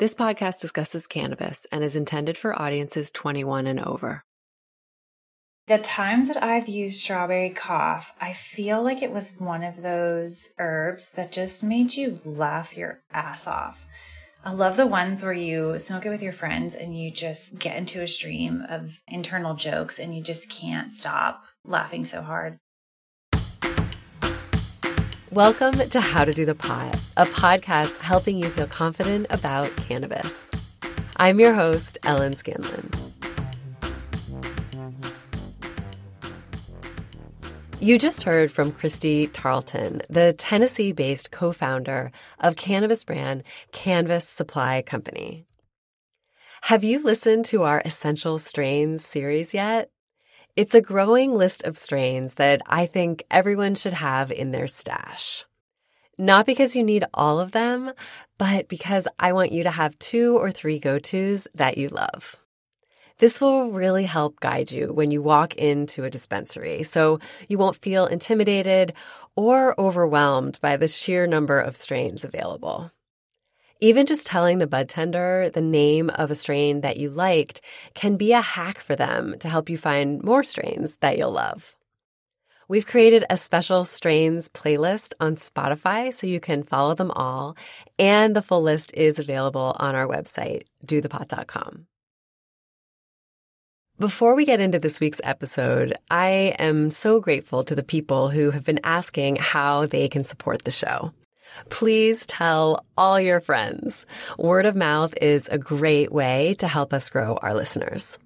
This podcast discusses cannabis and is intended for audiences 21 and over. The times that I've used strawberry cough, I feel like it was one of those herbs that just made you laugh your ass off. I love the ones where you smoke it with your friends and you just get into a stream of internal jokes and you just can't stop laughing so hard. Welcome to How to Do the Pot, a podcast helping you feel confident about cannabis. I'm your host, Ellen Scanlon. You just heard from Christie Tarleton, the Tennessee based co founder of cannabis brand Canvas Supply Company. Have you listened to our Essential Strains series yet? It's a growing list of strains that I think everyone should have in their stash. Not because you need all of them, but because I want you to have two or three go tos that you love. This will really help guide you when you walk into a dispensary so you won't feel intimidated or overwhelmed by the sheer number of strains available. Even just telling the bud tender the name of a strain that you liked can be a hack for them to help you find more strains that you'll love. We've created a special strains playlist on Spotify so you can follow them all, and the full list is available on our website, dothepot.com. Before we get into this week's episode, I am so grateful to the people who have been asking how they can support the show. Please tell all your friends. Word of mouth is a great way to help us grow our listeners.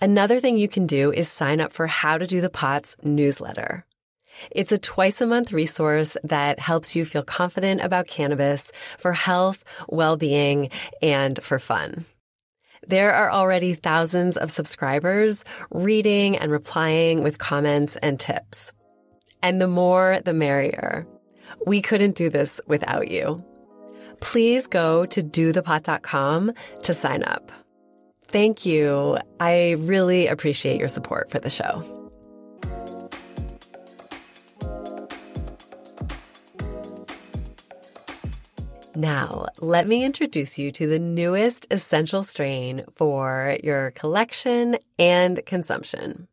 Another thing you can do is sign up for How to Do the Pots newsletter. It's a twice a month resource that helps you feel confident about cannabis for health, well-being, and for fun. There are already thousands of subscribers reading and replying with comments and tips. And the more, the merrier. We couldn't do this without you. Please go to dothepot.com to sign up. Thank you. I really appreciate your support for the show. Now, let me introduce you to the newest essential strain for your collection and consumption.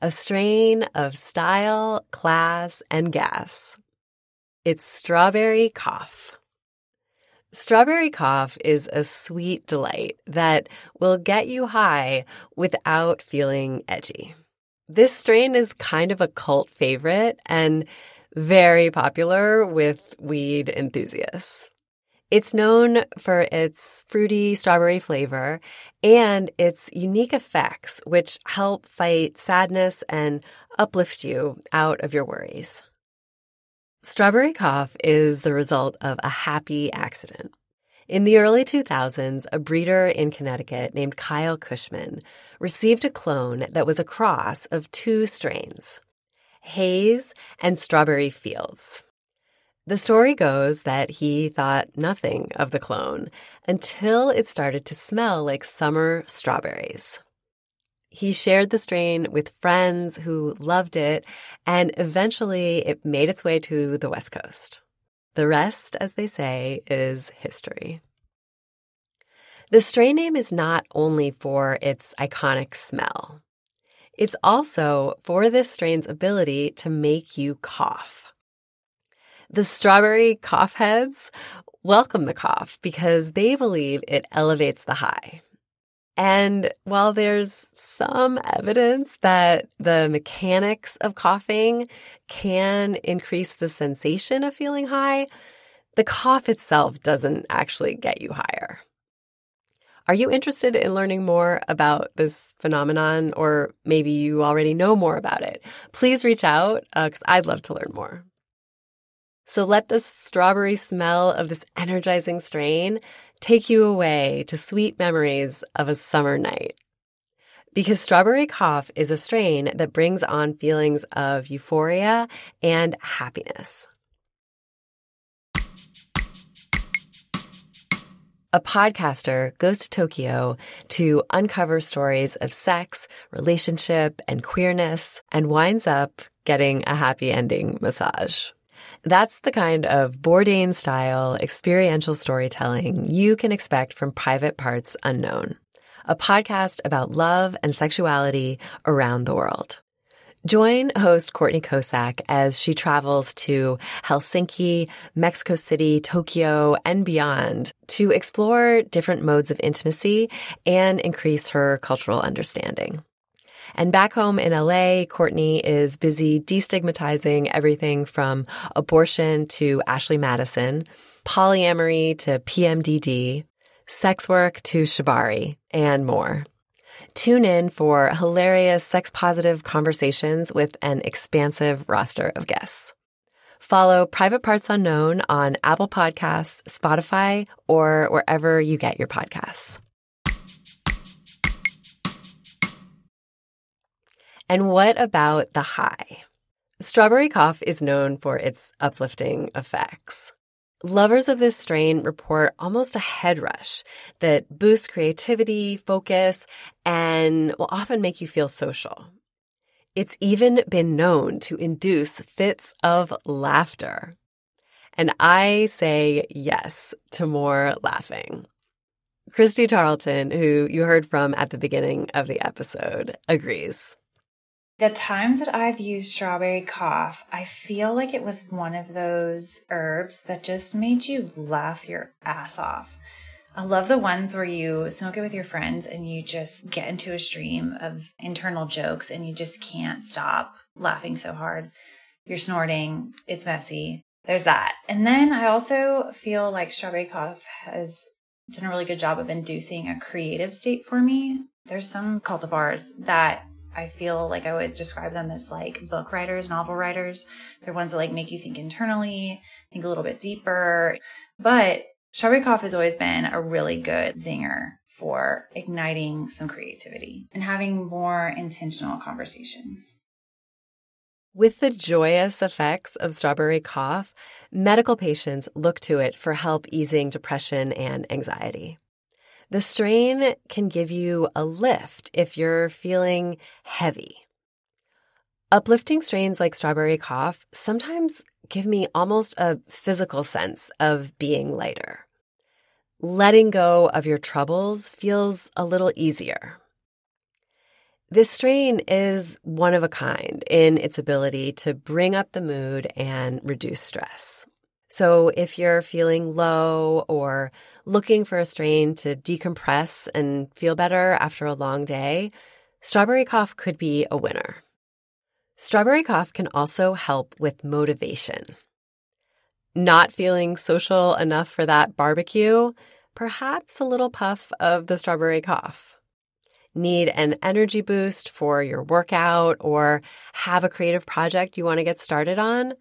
A strain of style, class, and gas. It's strawberry cough. Strawberry cough is a sweet delight that will get you high without feeling edgy. This strain is kind of a cult favorite and very popular with weed enthusiasts. It's known for its fruity strawberry flavor and its unique effects, which help fight sadness and uplift you out of your worries. Strawberry cough is the result of a happy accident. In the early 2000s, a breeder in Connecticut named Kyle Cushman received a clone that was a cross of two strains, Haze and Strawberry Fields. The story goes that he thought nothing of the clone until it started to smell like summer strawberries. He shared the strain with friends who loved it, and eventually it made its way to the West Coast. The rest, as they say, is history. The strain name is not only for its iconic smell. It's also for this strain's ability to make you cough. The strawberry cough heads welcome the cough because they believe it elevates the high. And while there's some evidence that the mechanics of coughing can increase the sensation of feeling high, the cough itself doesn't actually get you higher. Are you interested in learning more about this phenomenon, or maybe you already know more about it? Please reach out because uh, I'd love to learn more. So let the strawberry smell of this energizing strain take you away to sweet memories of a summer night. Because strawberry cough is a strain that brings on feelings of euphoria and happiness. A podcaster goes to Tokyo to uncover stories of sex, relationship, and queerness and winds up getting a happy ending massage. That's the kind of Bourdain style experiential storytelling you can expect from Private Parts Unknown, a podcast about love and sexuality around the world. Join host Courtney Kosak as she travels to Helsinki, Mexico City, Tokyo, and beyond to explore different modes of intimacy and increase her cultural understanding. And back home in LA, Courtney is busy destigmatizing everything from abortion to Ashley Madison, polyamory to PMDD, sex work to Shibari, and more. Tune in for hilarious sex positive conversations with an expansive roster of guests. Follow Private Parts Unknown on Apple Podcasts, Spotify, or wherever you get your podcasts. And what about the high? Strawberry cough is known for its uplifting effects. Lovers of this strain report almost a head rush that boosts creativity, focus, and will often make you feel social. It's even been known to induce fits of laughter. And I say yes to more laughing. Christie Tarleton, who you heard from at the beginning of the episode, agrees. The times that I've used strawberry cough, I feel like it was one of those herbs that just made you laugh your ass off. I love the ones where you smoke it with your friends and you just get into a stream of internal jokes and you just can't stop laughing so hard. You're snorting, it's messy. There's that. And then I also feel like strawberry cough has done a really good job of inducing a creative state for me. There's some cultivars that I feel like I always describe them as like book writers, novel writers. They're ones that like make you think internally, think a little bit deeper. But Strawberry Cough has always been a really good zinger for igniting some creativity and having more intentional conversations. With the joyous effects of strawberry cough, medical patients look to it for help easing depression and anxiety. The strain can give you a lift if you're feeling heavy. Uplifting strains like strawberry cough sometimes give me almost a physical sense of being lighter. Letting go of your troubles feels a little easier. This strain is one of a kind in its ability to bring up the mood and reduce stress. So if you're feeling low or looking for a strain to decompress and feel better after a long day, strawberry cough could be a winner. Strawberry cough can also help with motivation. Not feeling social enough for that barbecue? Perhaps a little puff of the strawberry cough. Need an energy boost for your workout or have a creative project you want to get started on?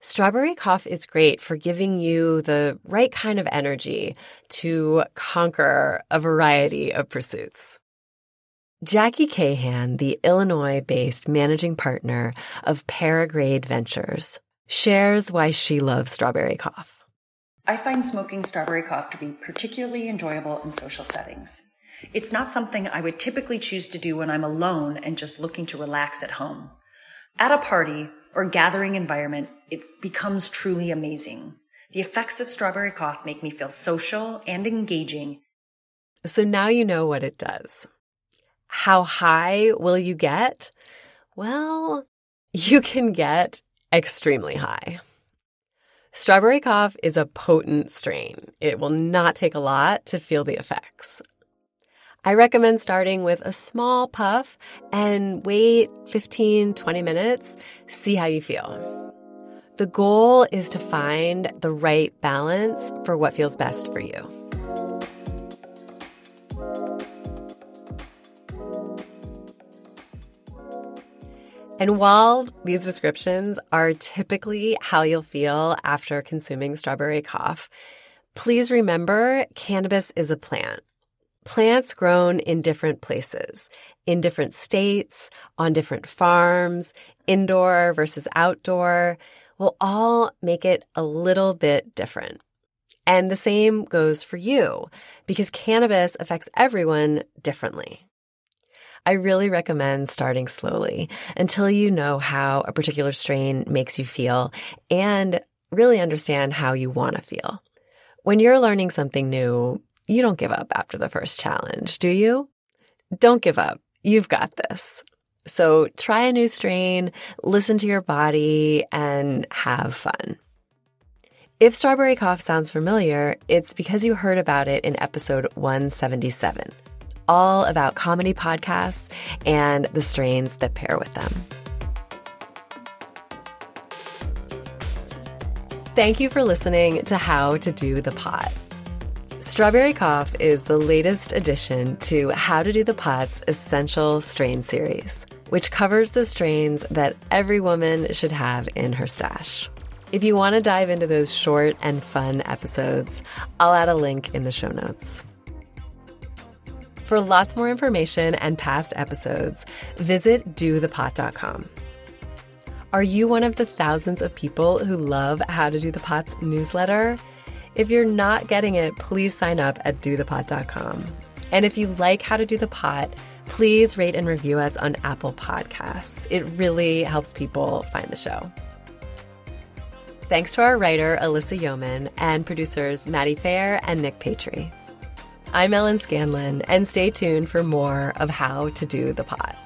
Strawberry cough is great for giving you the right kind of energy to conquer a variety of pursuits. Jackie Cahan, the Illinois based managing partner of Paragrade Ventures, shares why she loves strawberry cough. I find smoking strawberry cough to be particularly enjoyable in social settings. It's not something I would typically choose to do when I'm alone and just looking to relax at home. At a party or gathering environment, it becomes truly amazing. The effects of strawberry cough make me feel social and engaging. So now you know what it does. How high will you get? Well, you can get extremely high. Strawberry cough is a potent strain. It will not take a lot to feel the effects. I recommend starting with a small puff and wait 15, 20 minutes, see how you feel. The goal is to find the right balance for what feels best for you. And while these descriptions are typically how you'll feel after consuming strawberry cough, please remember cannabis is a plant. Plants grown in different places, in different states, on different farms, indoor versus outdoor, will all make it a little bit different. And the same goes for you because cannabis affects everyone differently. I really recommend starting slowly until you know how a particular strain makes you feel and really understand how you want to feel. When you're learning something new, you don't give up after the first challenge, do you? Don't give up. You've got this. So try a new strain, listen to your body, and have fun. If strawberry cough sounds familiar, it's because you heard about it in episode 177, all about comedy podcasts and the strains that pair with them. Thank you for listening to How to Do the Pot. Strawberry Cough is the latest addition to How to Do the Pot's Essential Strain series, which covers the strains that every woman should have in her stash. If you want to dive into those short and fun episodes, I'll add a link in the show notes. For lots more information and past episodes, visit dothepot.com. Are you one of the thousands of people who love How to Do the Pot's newsletter? If you're not getting it, please sign up at dothepot.com. And if you like How to Do the Pot, please rate and review us on Apple Podcasts. It really helps people find the show. Thanks to our writer, Alyssa Yeoman, and producers Maddie Fair and Nick Patry. I'm Ellen Scanlon, and stay tuned for more of How to Do the Pot.